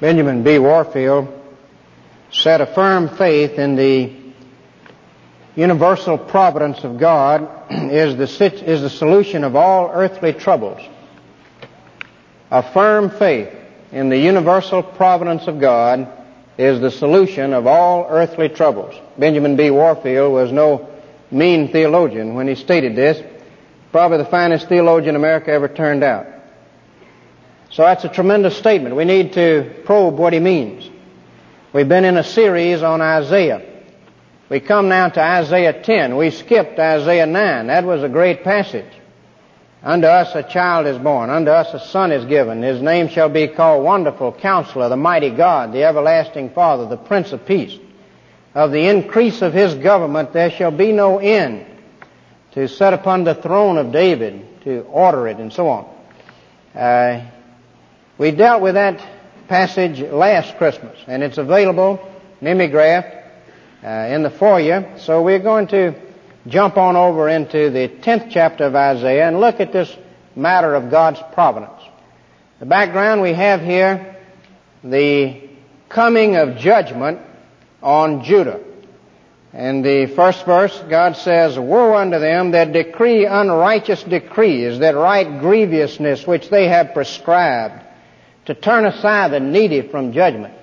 Benjamin B. Warfield said a firm faith in the universal providence of God is the, is the solution of all earthly troubles. A firm faith in the universal providence of God is the solution of all earthly troubles. Benjamin B. Warfield was no mean theologian when he stated this. Probably the finest theologian America ever turned out. So that's a tremendous statement. We need to probe what he means. We've been in a series on Isaiah. We come now to Isaiah 10. We skipped Isaiah 9. That was a great passage. Unto us a child is born. Unto us a son is given. His name shall be called Wonderful Counselor, the Mighty God, the Everlasting Father, the Prince of Peace. Of the increase of his government there shall be no end. To set upon the throne of David, to order it, and so on. Uh, we dealt with that passage last Christmas, and it's available mimeographed uh, in the foyer. So we're going to jump on over into the 10th chapter of Isaiah and look at this matter of God's providence. The background we have here, the coming of judgment on Judah. In the first verse, God says, Woe unto them that decree unrighteous decrees, that write grievousness which they have prescribed, to turn aside the needy from judgment.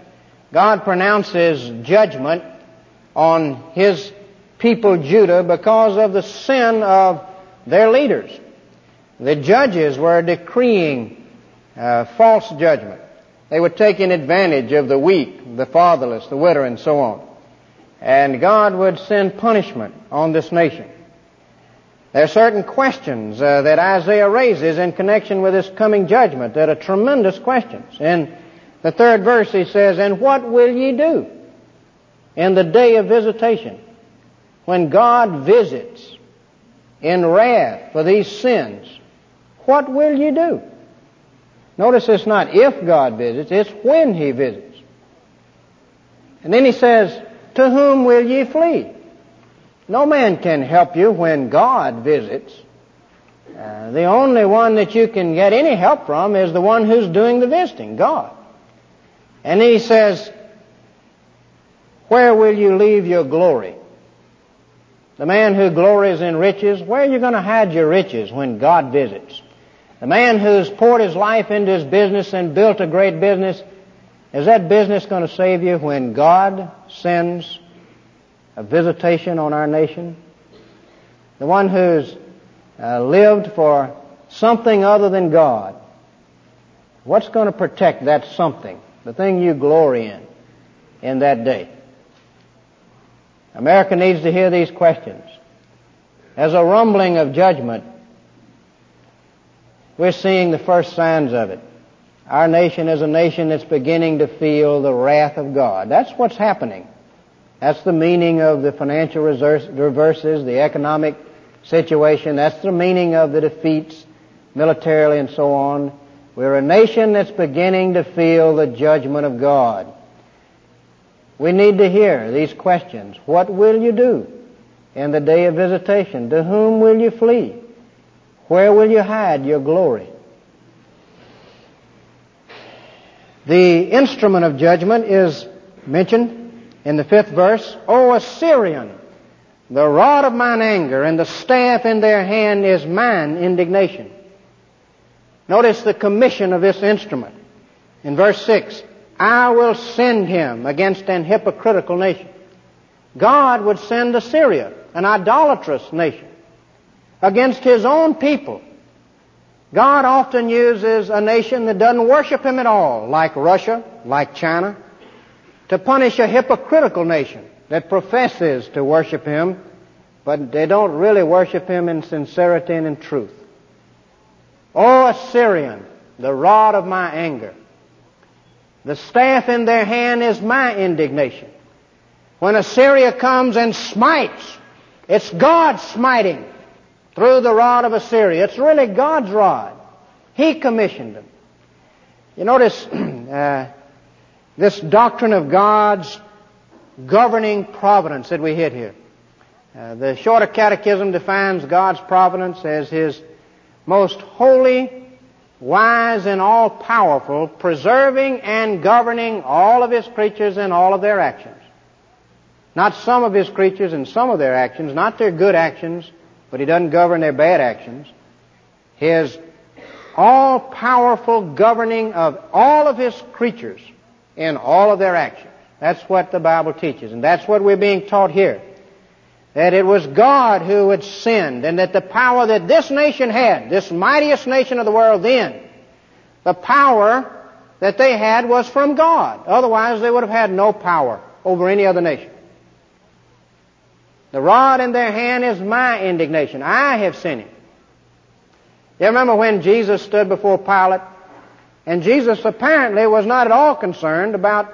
God pronounces judgment on His people Judah because of the sin of their leaders. The judges were decreeing uh, false judgment. They were taking advantage of the weak, the fatherless, the widow, and so on. And God would send punishment on this nation. There are certain questions uh, that Isaiah raises in connection with this coming judgment that are tremendous questions. In the third verse he says, And what will ye do in the day of visitation? When God visits in wrath for these sins, what will ye do? Notice it's not if God visits, it's when He visits. And then He says, To whom will ye flee? No man can help you when God visits. Uh, the only one that you can get any help from is the one who's doing the visiting, God. And He says, Where will you leave your glory? The man who glories in riches, where are you going to hide your riches when God visits? The man who's poured his life into his business and built a great business, is that business going to save you when God sends a visitation on our nation? The one who's uh, lived for something other than God, what's going to protect that something, the thing you glory in, in that day? America needs to hear these questions. As a rumbling of judgment, we're seeing the first signs of it. Our nation is a nation that's beginning to feel the wrath of God. That's what's happening. That's the meaning of the financial reverses, the economic situation. That's the meaning of the defeats militarily and so on. We're a nation that's beginning to feel the judgment of God. We need to hear these questions. What will you do in the day of visitation? To whom will you flee? Where will you hide your glory? The instrument of judgment is mentioned in the fifth verse. O Assyrian, the rod of mine anger and the staff in their hand is mine indignation. Notice the commission of this instrument. In verse 6, I will send him against an hypocritical nation. God would send Assyria, an idolatrous nation, against his own people. God often uses a nation that doesn't worship him at all, like Russia, like China, to punish a hypocritical nation that professes to worship him, but they don't really worship him in sincerity and in truth. O Assyrian, the rod of my anger, the staff in their hand is my indignation. When Assyria comes and smites, it's God smiting through the rod of Assyria. It's really God's rod. He commissioned them. You notice uh, this doctrine of God's governing providence that we hit here. Uh, the Shorter Catechism defines God's providence as His most holy wise and all powerful, preserving and governing all of his creatures and all of their actions. Not some of his creatures and some of their actions, not their good actions, but he doesn't govern their bad actions. His all powerful governing of all of his creatures in all of their actions. That's what the Bible teaches, and that's what we're being taught here. That it was God who had sinned, and that the power that this nation had, this mightiest nation of the world then, the power that they had was from God. Otherwise, they would have had no power over any other nation. The rod in their hand is my indignation. I have sinned. You remember when Jesus stood before Pilate? And Jesus apparently was not at all concerned about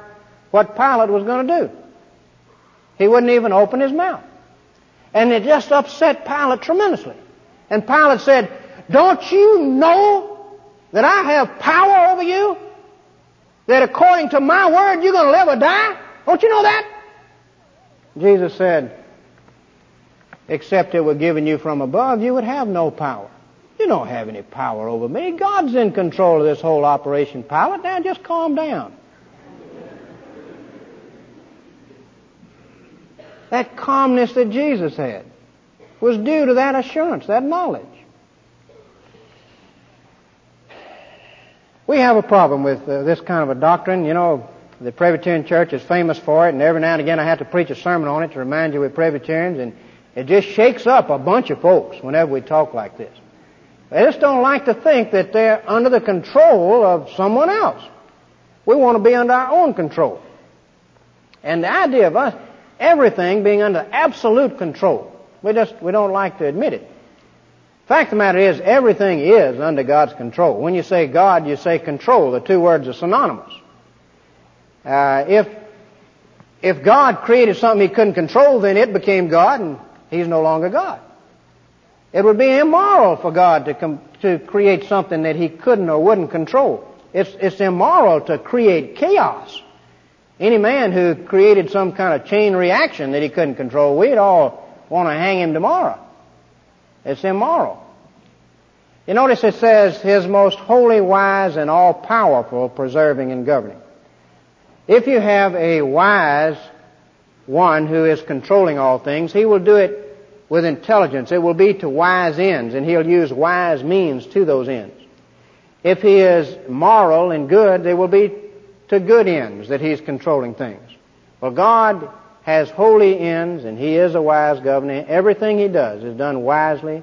what Pilate was going to do. He wouldn't even open his mouth. And it just upset Pilate tremendously. And Pilate said, Don't you know that I have power over you? That according to my word you're going to live or die? Don't you know that? Jesus said, Except it were given you from above, you would have no power. You don't have any power over me. God's in control of this whole operation, Pilate. Now just calm down. That calmness that Jesus had was due to that assurance, that knowledge. We have a problem with uh, this kind of a doctrine. You know, the Presbyterian Church is famous for it, and every now and again I have to preach a sermon on it to remind you we're Presbyterians, and it just shakes up a bunch of folks whenever we talk like this. They just don't like to think that they're under the control of someone else. We want to be under our own control. And the idea of us, everything being under absolute control, we just, we don't like to admit it. Fact of the matter is, everything is under God's control. When you say God, you say control. The two words are synonymous. Uh, if, if God created something He couldn't control, then it became God and He's no longer God. It would be immoral for God to, com- to create something that He couldn't or wouldn't control. It's, it's immoral to create chaos. Any man who created some kind of chain reaction that he couldn't control, we'd all want to hang him tomorrow. It's immoral. You notice it says, His most holy, wise, and all powerful, preserving and governing. If you have a wise one who is controlling all things, He will do it with intelligence. It will be to wise ends, and he'll use wise means to those ends. If he is moral and good, they will be to good ends that he's controlling things. Well, God has holy ends, and he is a wise governor. Everything he does is done wisely,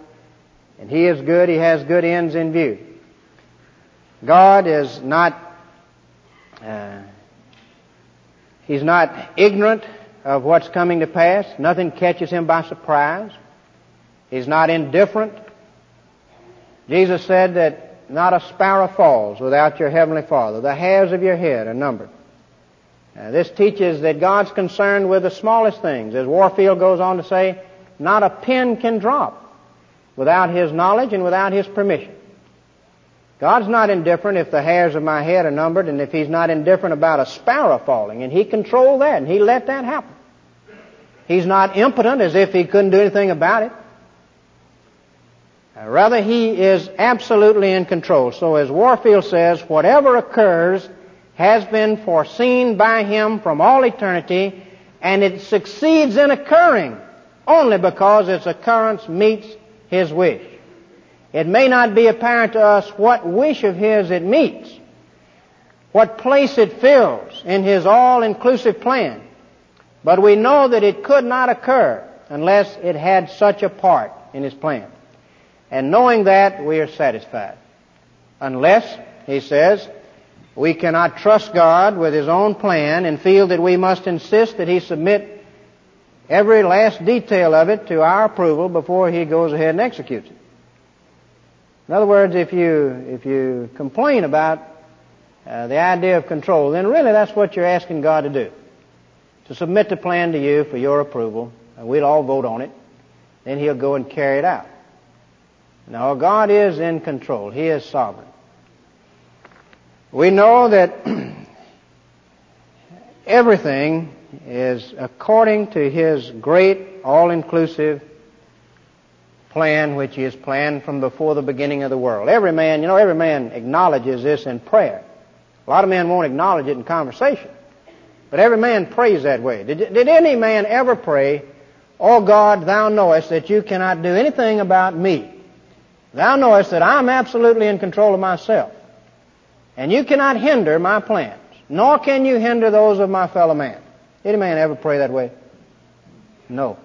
and he is good. He has good ends in view. God is not, uh, he's not ignorant of what's coming to pass. Nothing catches him by surprise. He's not indifferent. Jesus said that not a sparrow falls without your heavenly Father. The hairs of your head are numbered. Now, this teaches that God's concerned with the smallest things. As Warfield goes on to say, not a pin can drop without His knowledge and without His permission. God's not indifferent if the hairs of my head are numbered and if He's not indifferent about a sparrow falling, and He controlled that and He let that happen. He's not impotent as if he couldn't do anything about it. Uh, rather, he is absolutely in control. So as Warfield says, whatever occurs has been foreseen by him from all eternity, and it succeeds in occurring only because its occurrence meets his wish. It may not be apparent to us what wish of his it meets, what place it fills in his all-inclusive plan. But we know that it could not occur unless it had such a part in his plan. And knowing that, we are satisfied. Unless, he says, we cannot trust God with his own plan and feel that we must insist that he submit every last detail of it to our approval before he goes ahead and executes it. In other words, if you, if you complain about uh, the idea of control, then really that's what you're asking God to do to submit the plan to you for your approval, and we'll all vote on it. Then He'll go and carry it out. Now, God is in control. He is sovereign. We know that everything is according to His great, all-inclusive plan which is planned from before the beginning of the world. Every man, you know, every man acknowledges this in prayer. A lot of men won't acknowledge it in conversation. But every man prays that way. Did, did any man ever pray, Oh God, thou knowest that you cannot do anything about me. Thou knowest that I'm absolutely in control of myself. And you cannot hinder my plans, nor can you hinder those of my fellow man. Any man ever pray that way? No.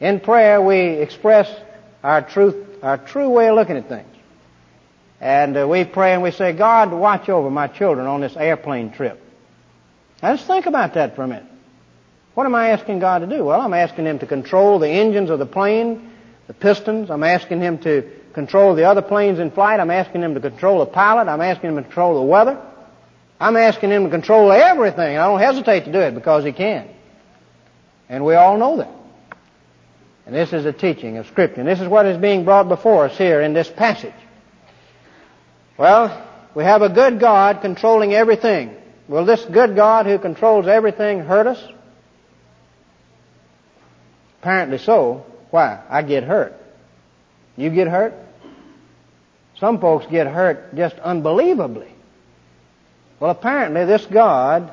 In prayer, we express our truth, our true way of looking at things. And uh, we pray and we say, God, watch over my children on this airplane trip. Now just think about that for a minute. What am I asking God to do? Well, I'm asking Him to control the engines of the plane, the pistons. I'm asking Him to control the other planes in flight. I'm asking Him to control the pilot. I'm asking Him to control the weather. I'm asking Him to control everything. And I don't hesitate to do it because He can. And we all know that. And this is a teaching of Scripture. And this is what is being brought before us here in this passage. Well, we have a good God controlling everything. Will this good God who controls everything hurt us? Apparently so. Why? I get hurt. You get hurt? Some folks get hurt just unbelievably. Well, apparently this God,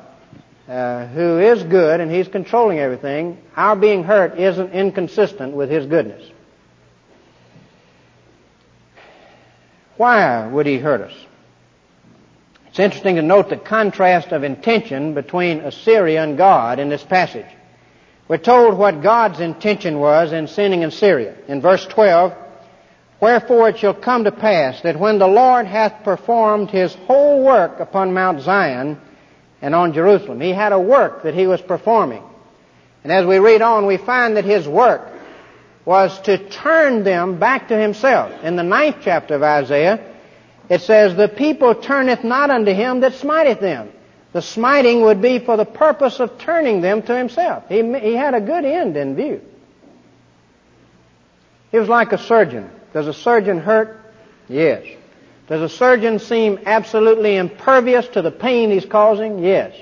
uh, who is good and He's controlling everything, our being hurt isn't inconsistent with His goodness. Why would He hurt us? It's interesting to note the contrast of intention between Assyria and God in this passage. We're told what God's intention was in sending Assyria. In verse 12, Wherefore it shall come to pass that when the Lord hath performed his whole work upon Mount Zion and on Jerusalem, he had a work that he was performing. And as we read on, we find that his work was to turn them back to himself. In the ninth chapter of Isaiah, it says, The people turneth not unto him that smiteth them. The smiting would be for the purpose of turning them to himself. He, he had a good end in view. He was like a surgeon. Does a surgeon hurt? Yes. Does a surgeon seem absolutely impervious to the pain he's causing? Yes.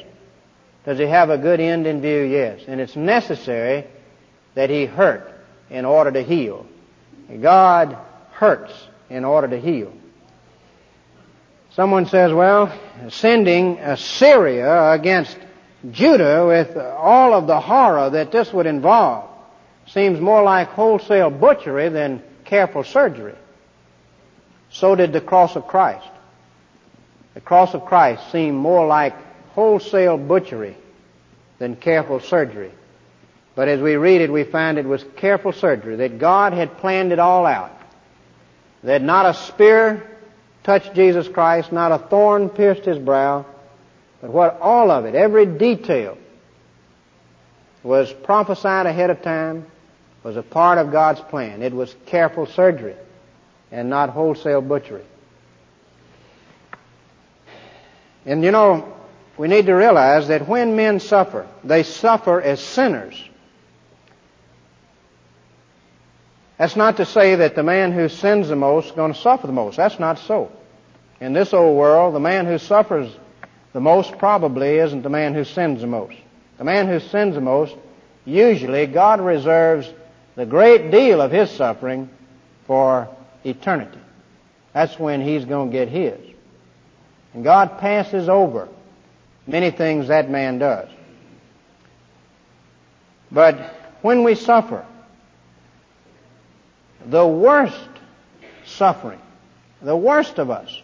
Does he have a good end in view? Yes. And it's necessary that he hurt in order to heal. God hurts in order to heal. Someone says, well, sending Assyria against Judah with all of the horror that this would involve seems more like wholesale butchery than careful surgery. So did the cross of Christ. The cross of Christ seemed more like wholesale butchery than careful surgery. But as we read it, we find it was careful surgery, that God had planned it all out. That not a spear touched Jesus Christ, not a thorn pierced his brow, but what all of it, every detail, was prophesied ahead of time, was a part of God's plan. It was careful surgery and not wholesale butchery. And you know, we need to realize that when men suffer, they suffer as sinners. That's not to say that the man who sins the most is going to suffer the most. That's not so. In this old world, the man who suffers the most probably isn't the man who sins the most. The man who sins the most, usually God reserves the great deal of his suffering for eternity. That's when he's going to get his. And God passes over many things that man does. But when we suffer, the worst suffering, the worst of us,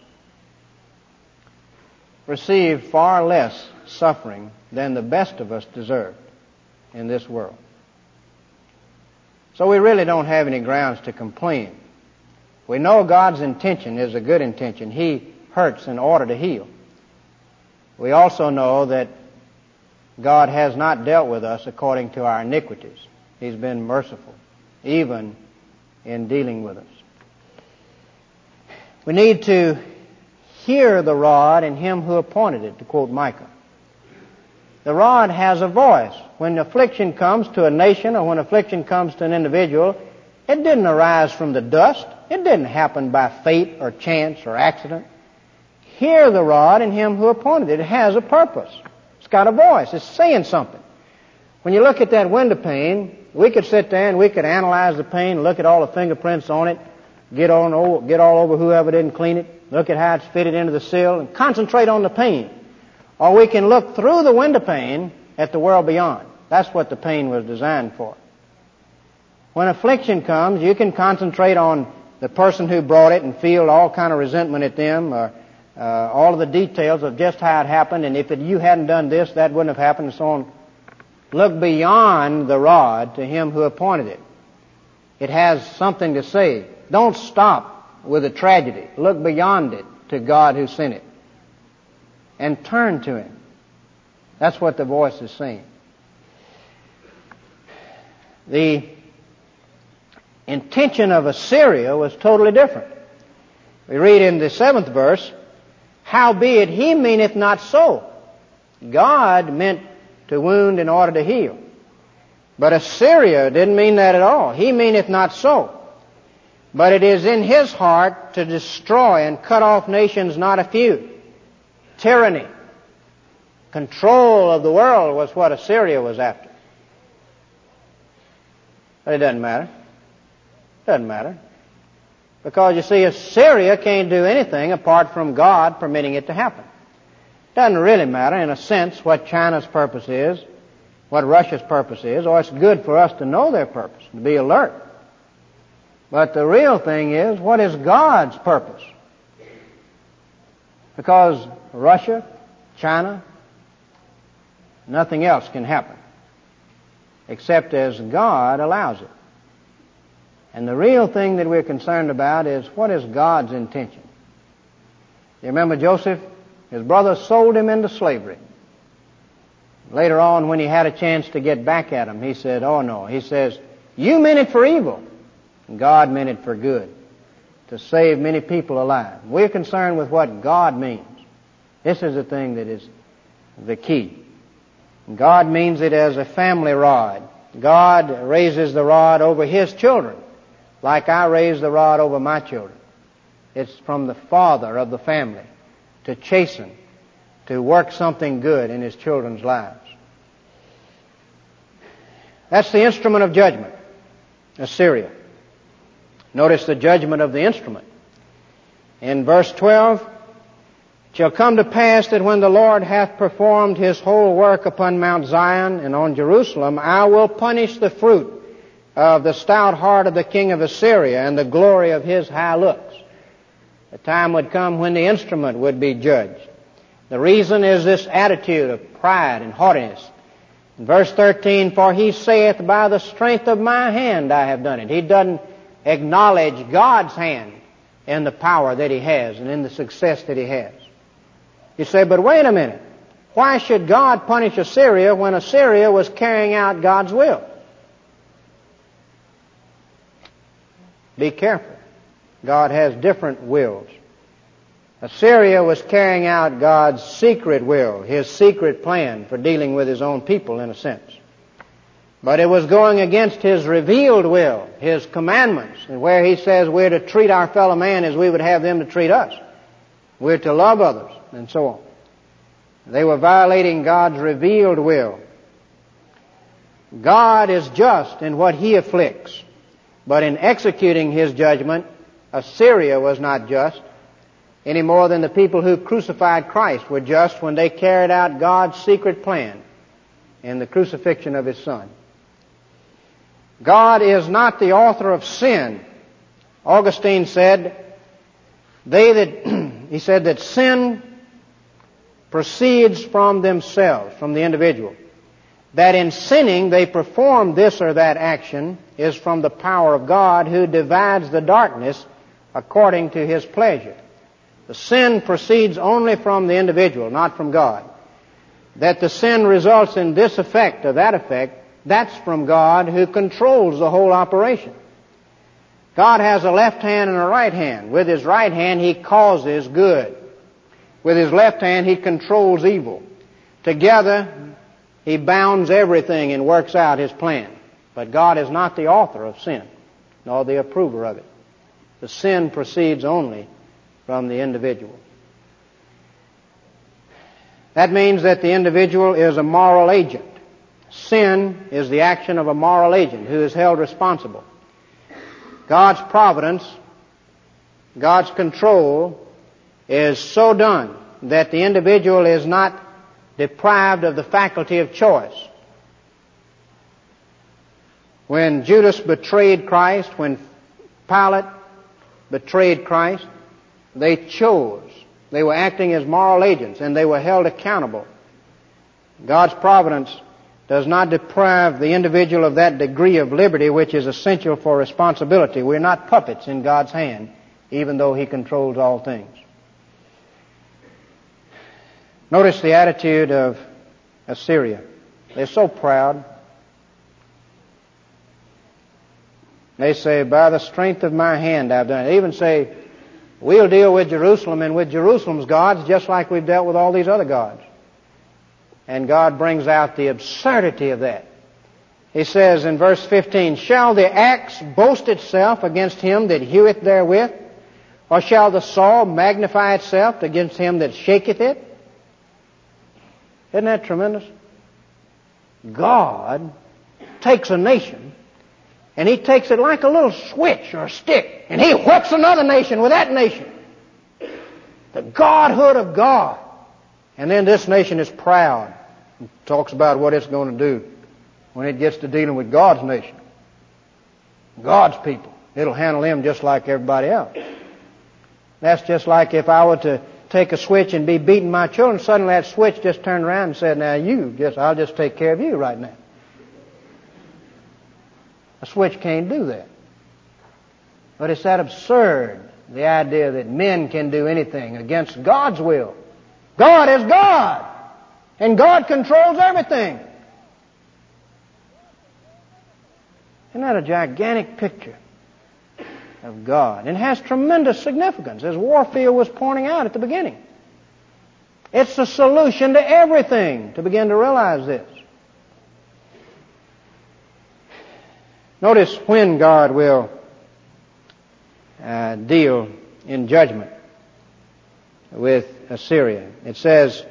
receive far less suffering than the best of us deserve in this world. So we really don't have any grounds to complain. We know God's intention is a good intention. He hurts in order to heal. We also know that God has not dealt with us according to our iniquities. He's been merciful, even in dealing with us. We need to hear the rod and him who appointed it, to quote Micah. The rod has a voice. When affliction comes to a nation or when affliction comes to an individual, it didn't arise from the dust. It didn't happen by fate or chance or accident. Hear the rod and him who appointed it. It has a purpose. It's got a voice. It's saying something. When you look at that window pane, We could sit there and we could analyze the pane, look at all the fingerprints on it, get on get all over whoever didn't clean it, look at how it's fitted into the sill, and concentrate on the pane. Or we can look through the window pane at the world beyond. That's what the pane was designed for. When affliction comes, you can concentrate on the person who brought it and feel all kind of resentment at them, or uh, all of the details of just how it happened, and if it, you hadn't done this, that wouldn't have happened, and so on. Look beyond the rod to him who appointed it. It has something to say. Don't stop with a tragedy. Look beyond it to God who sent it. And turn to Him. That's what the voice is saying. The intention of Assyria was totally different. We read in the seventh verse, Howbeit he meaneth not so. God meant to wound in order to heal. But Assyria didn't mean that at all. He meaneth not so. But it is in his heart to destroy and cut off nations not a few. Tyranny, control of the world was what Assyria was after. But it doesn't matter. Doesn't matter. Because you see, Assyria can't do anything apart from God permitting it to happen. Doesn't really matter, in a sense, what China's purpose is, what Russia's purpose is, or it's good for us to know their purpose, to be alert. But the real thing is, what is God's purpose? Because Russia, China, nothing else can happen except as God allows it. And the real thing that we're concerned about is what is God's intention? You remember Joseph? His brother sold him into slavery. Later on, when he had a chance to get back at him, he said, Oh no. He says, You meant it for evil. God meant it for good. To save many people alive. We're concerned with what God means. This is the thing that is the key. God means it as a family rod. God raises the rod over His children, like I raise the rod over my children. It's from the father of the family to chasten, to work something good in his children's lives. That's the instrument of judgment, Assyria. Notice the judgment of the instrument. In verse 12, it shall come to pass that when the Lord hath performed his whole work upon Mount Zion and on Jerusalem, I will punish the fruit of the stout heart of the king of Assyria and the glory of his high looks. The time would come when the instrument would be judged. The reason is this attitude of pride and haughtiness. In verse 13, for he saith, by the strength of my hand I have done it. He doesn't acknowledge God's hand in the power that he has and in the success that he has. You say, but wait a minute. Why should God punish Assyria when Assyria was carrying out God's will? Be careful. God has different wills. Assyria was carrying out God's secret will, His secret plan for dealing with His own people in a sense. But it was going against His revealed will, His commandments, and where He says we're to treat our fellow man as we would have them to treat us. We're to love others, and so on. They were violating God's revealed will. God is just in what He afflicts, but in executing His judgment, Assyria was not just any more than the people who crucified Christ were just when they carried out God's secret plan in the crucifixion of His Son. God is not the author of sin. Augustine said, they that, he said that sin proceeds from themselves, from the individual. That in sinning they perform this or that action is from the power of God who divides the darkness according to his pleasure. The sin proceeds only from the individual, not from God. That the sin results in this effect or that effect, that's from God who controls the whole operation. God has a left hand and a right hand. With his right hand, he causes good. With his left hand, he controls evil. Together, he bounds everything and works out his plan. But God is not the author of sin, nor the approver of it. The sin proceeds only from the individual. That means that the individual is a moral agent. Sin is the action of a moral agent who is held responsible. God's providence, God's control is so done that the individual is not deprived of the faculty of choice. When Judas betrayed Christ, when Pilate betrayed Christ, they chose. They were acting as moral agents and they were held accountable. God's providence does not deprive the individual of that degree of liberty which is essential for responsibility. We're not puppets in God's hand, even though He controls all things. Notice the attitude of Assyria. They're so proud. They say, by the strength of my hand I've done it. They even say, we'll deal with Jerusalem and with Jerusalem's gods just like we've dealt with all these other gods. And God brings out the absurdity of that. He says in verse 15, Shall the axe boast itself against him that heweth therewith? Or shall the saw magnify itself against him that shaketh it? Isn't that tremendous? God takes a nation and he takes it like a little switch or a stick and he whips another nation with that nation. The Godhood of God. And then this nation is proud and talks about what it's going to do when it gets to dealing with God's nation. God's people. It'll handle them just like everybody else. That's just like if I were to take a switch and be beating my children, suddenly that switch just turned around and said, now you, just, I'll just take care of you right now. A switch can't do that. But it's that absurd, the idea that men can do anything against God's will. God is God. And God controls everything. Isn't that a gigantic picture of God? And has tremendous significance, as Warfield was pointing out at the beginning. It's the solution to everything to begin to realize this. Notice when God will uh, deal in judgment with Assyria. It says,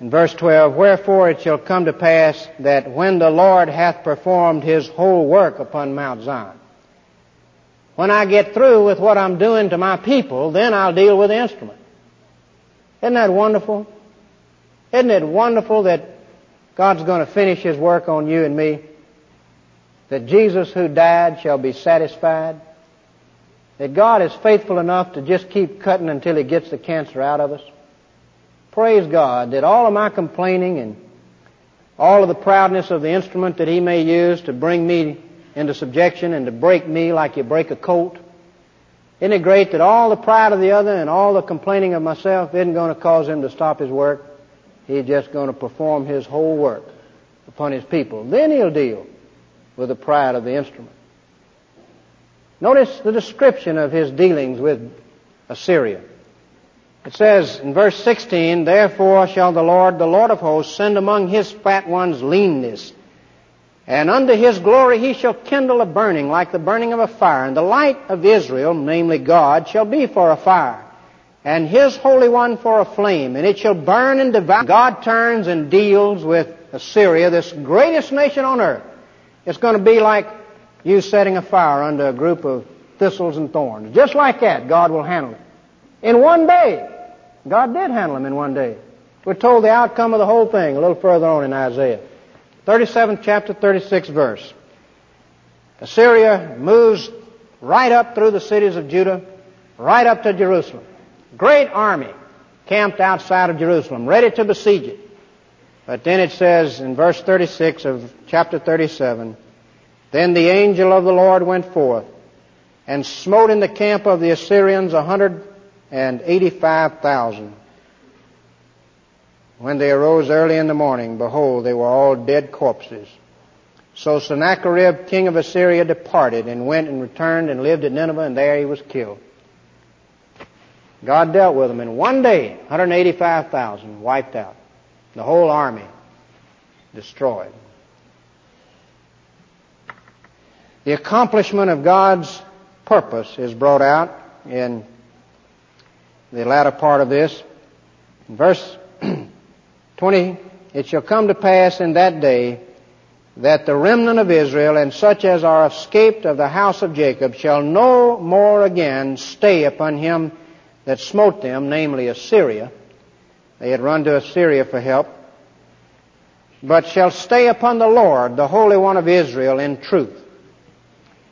in verse 12, Wherefore it shall come to pass that when the Lord hath performed his whole work upon Mount Zion, when I get through with what I'm doing to my people, then I'll deal with the instrument. Isn't that wonderful? Isn't it wonderful that God's going to finish his work on you and me? That Jesus who died shall be satisfied? That God is faithful enough to just keep cutting until he gets the cancer out of us? praise God that all of my complaining and all of the proudness of the instrument that He may use to bring me into subjection and to break me like you break a colt. Isn't it great that all the pride of the other and all the complaining of myself isn't going to cause Him to stop His work? He's just going to perform His whole work upon His people. Then He'll deal with the pride of the instrument. Notice the description of His dealings with Assyria. It says in verse 16, Therefore shall the Lord, the Lord of hosts, send among his fat ones leanness. And unto his glory he shall kindle a burning like the burning of a fire. And the light of Israel, namely God, shall be for a fire. And his Holy One for a flame. And it shall burn and devour. God turns and deals with Assyria, this greatest nation on earth. It's going to be like you setting a fire under a group of thistles and thorns. Just like that, God will handle it. In one day. God did handle them in one day. We're told the outcome of the whole thing a little further on in Isaiah. 37th chapter, 36th verse. Assyria moves right up through the cities of Judah, right up to Jerusalem. Great army camped outside of Jerusalem, ready to besiege it. But then it says in verse 36 of chapter 37, Then the angel of the Lord went forth and smote in the camp of the Assyrians a hundred and 85,000. When they arose early in the morning, behold, they were all dead corpses. So Sennacherib, king of Assyria, departed and went and returned and lived at Nineveh, and there he was killed. God dealt with them in one day, 185,000 wiped out. The whole army destroyed. The accomplishment of God's purpose is brought out in the latter part of this. Verse 20, it shall come to pass in that day that the remnant of Israel and such as are escaped of the house of Jacob shall no more again stay upon him that smote them, namely Assyria. They had run to Assyria for help. But shall stay upon the Lord, the Holy One of Israel, in truth.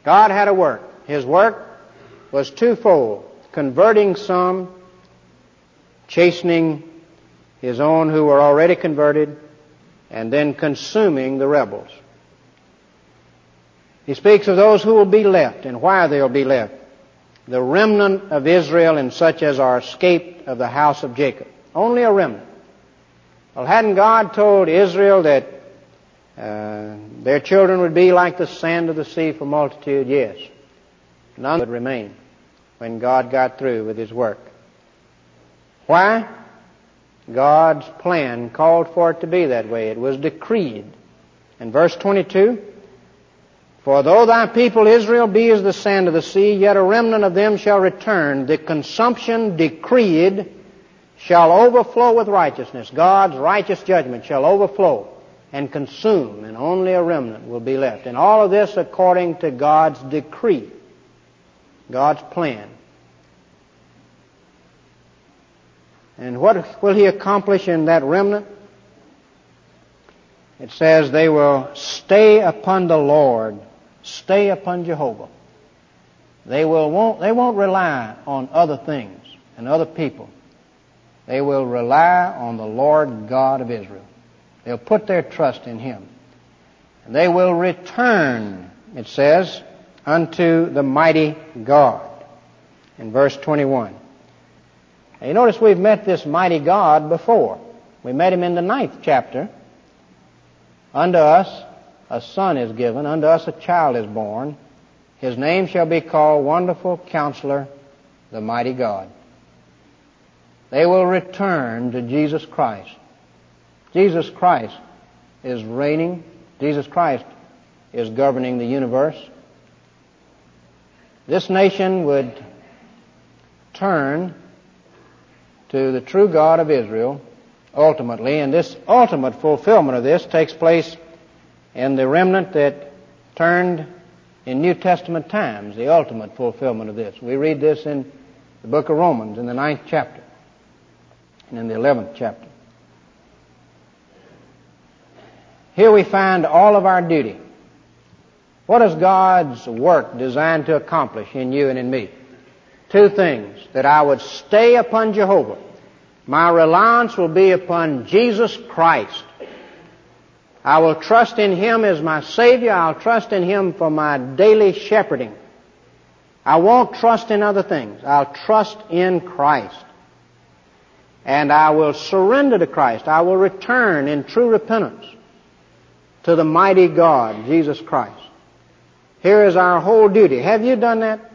God had a work. His work was twofold converting some, chastening his own who were already converted, and then consuming the rebels. He speaks of those who will be left and why they'll be left. The remnant of Israel and such as are escaped of the house of Jacob. Only a remnant. Well, hadn't God told Israel that uh, their children would be like the sand of the sea for multitude? Yes. None would remain when God got through with His work. Why? God's plan called for it to be that way. It was decreed. In verse 22, For though thy people Israel be as the sand of the sea, yet a remnant of them shall return. The consumption decreed shall overflow with righteousness. God's righteous judgment shall overflow and consume, and only a remnant will be left. And all of this according to God's decree, God's plan. And what will he accomplish in that remnant? It says they will stay upon the Lord, stay upon Jehovah. They will won't, they won't rely on other things and other people. They will rely on the Lord God of Israel. They'll put their trust in Him. And they will return, it says, unto the mighty God. In verse 21. Now you notice we've met this mighty God before. We met him in the ninth chapter. Unto us a son is given, unto us a child is born. His name shall be called Wonderful Counselor, the Mighty God. They will return to Jesus Christ. Jesus Christ is reigning. Jesus Christ is governing the universe. This nation would turn to the true God of Israel ultimately, and this ultimate fulfillment of this takes place in the remnant that turned in New Testament times, the ultimate fulfillment of this. We read this in the book of Romans in the ninth chapter and in the eleventh chapter. Here we find all of our duty. What is God's work designed to accomplish in you and in me? Two things. That I would stay upon Jehovah. My reliance will be upon Jesus Christ. I will trust in Him as my Savior. I'll trust in Him for my daily shepherding. I won't trust in other things. I'll trust in Christ. And I will surrender to Christ. I will return in true repentance to the mighty God, Jesus Christ. Here is our whole duty. Have you done that?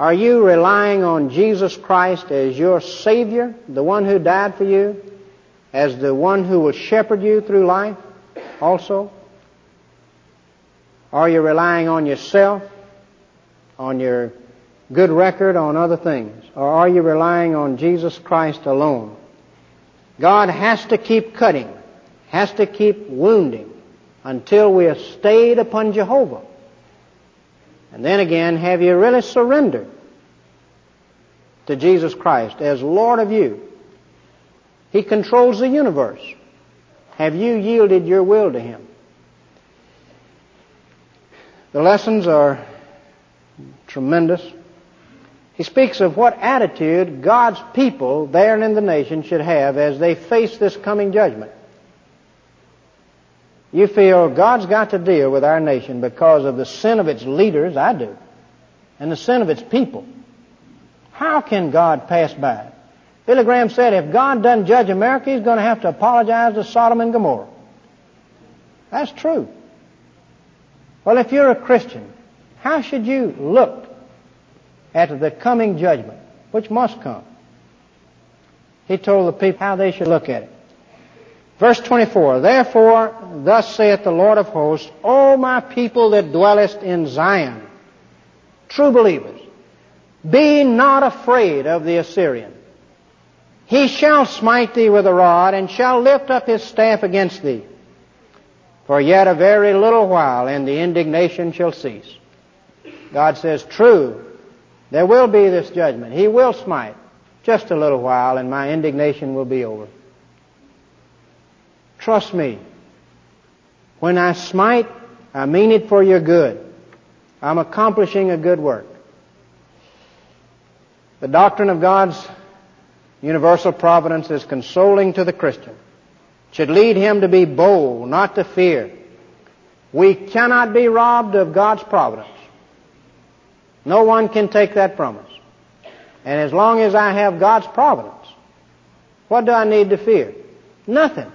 Are you relying on Jesus Christ as your Savior, the one who died for you, as the one who will shepherd you through life also? Are you relying on yourself, on your good record, on other things? Or are you relying on Jesus Christ alone? God has to keep cutting, has to keep wounding until we are stayed upon Jehovah. And then again, have you really surrendered to Jesus Christ as Lord of you? He controls the universe. Have you yielded your will to Him? The lessons are tremendous. He speaks of what attitude God's people there and in the nation should have as they face this coming judgment. You feel God's got to deal with our nation because of the sin of its leaders, I do, and the sin of its people. How can God pass by? Billy Graham said if God doesn't judge America, he's going to have to apologize to Sodom and Gomorrah. That's true. Well, if you're a Christian, how should you look at the coming judgment, which must come? He told the people how they should look at it. Verse 24, Therefore, thus saith the Lord of hosts, O my people that dwellest in Zion, true believers, be not afraid of the Assyrian. He shall smite thee with a rod, and shall lift up his staff against thee. For yet a very little while and the indignation shall cease. God says, true, there will be this judgment. He will smite just a little while and my indignation will be over. Trust me. When I smite, I mean it for your good. I'm accomplishing a good work. The doctrine of God's universal providence is consoling to the Christian. It should lead him to be bold, not to fear. We cannot be robbed of God's providence. No one can take that from us. And as long as I have God's providence, what do I need to fear? Nothing.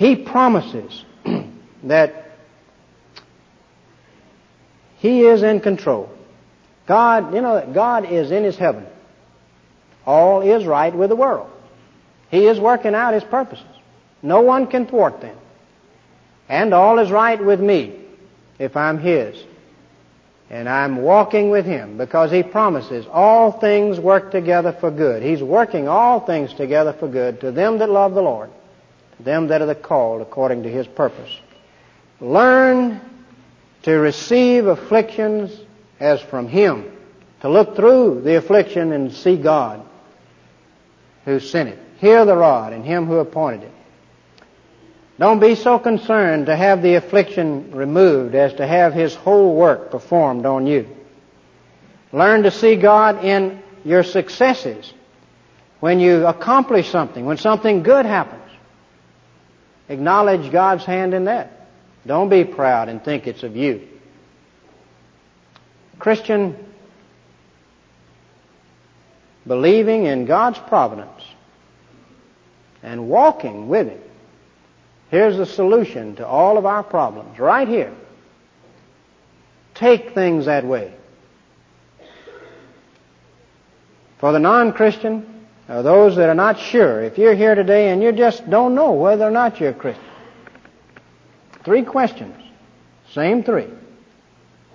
He promises that He is in control. God, you know, God is in His heaven. All is right with the world. He is working out His purposes. No one can thwart them. And all is right with me if I'm His. And I'm walking with Him because He promises all things work together for good. He's working all things together for good to them that love the Lord, them that are the called according to His purpose. Learn to receive afflictions as from Him, to look through the affliction and see God who sent it. Hear the rod and Him who appointed it. Don't be so concerned to have the affliction removed as to have His whole work performed on you. Learn to see God in your successes. When you accomplish something, when something good happens, acknowledge God's hand in that. Don't be proud and think it's of you. Christian, believing in God's providence and walking with Him Here's the solution to all of our problems, right here. Take things that way. For the non-Christian, or those that are not sure, if you're here today and you just don't know whether or not you're a Christian, three questions. Same three.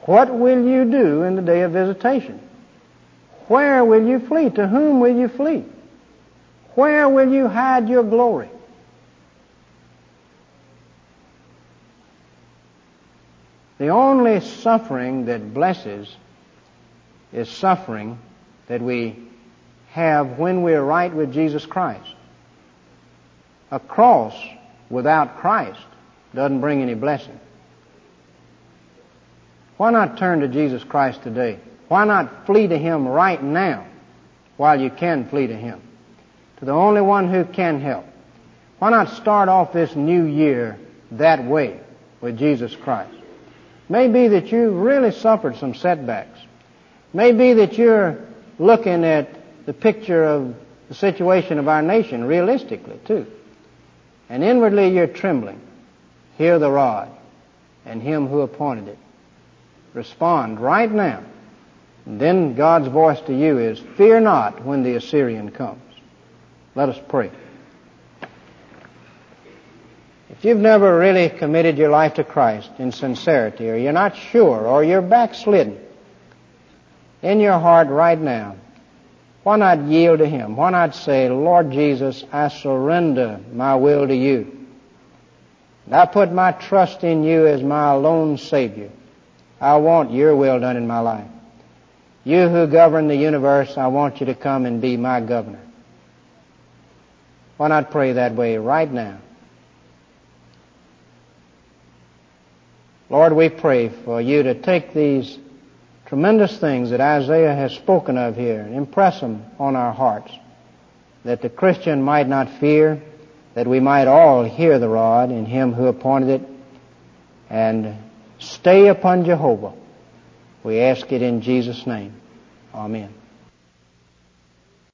What will you do in the day of visitation? Where will you flee? To whom will you flee? Where will you hide your glory? The only suffering that blesses is suffering that we have when we're right with Jesus Christ. A cross without Christ doesn't bring any blessing. Why not turn to Jesus Christ today? Why not flee to Him right now while you can flee to Him? To the only one who can help. Why not start off this new year that way with Jesus Christ? Maybe that you've really suffered some setbacks. Maybe that you're looking at the picture of the situation of our nation realistically too. And inwardly you're trembling. Hear the rod and him who appointed it. Respond right now. And then God's voice to you is, fear not when the Assyrian comes. Let us pray. If you've never really committed your life to Christ in sincerity, or you're not sure, or you're backslidden in your heart right now, why not yield to Him? Why not say, Lord Jesus, I surrender my will to you. And I put my trust in you as my alone Savior. I want your will done in my life. You who govern the universe, I want you to come and be my governor. Why not pray that way right now? Lord, we pray for you to take these tremendous things that Isaiah has spoken of here and impress them on our hearts, that the Christian might not fear, that we might all hear the rod in him who appointed it, and stay upon Jehovah. We ask it in Jesus' name. Amen.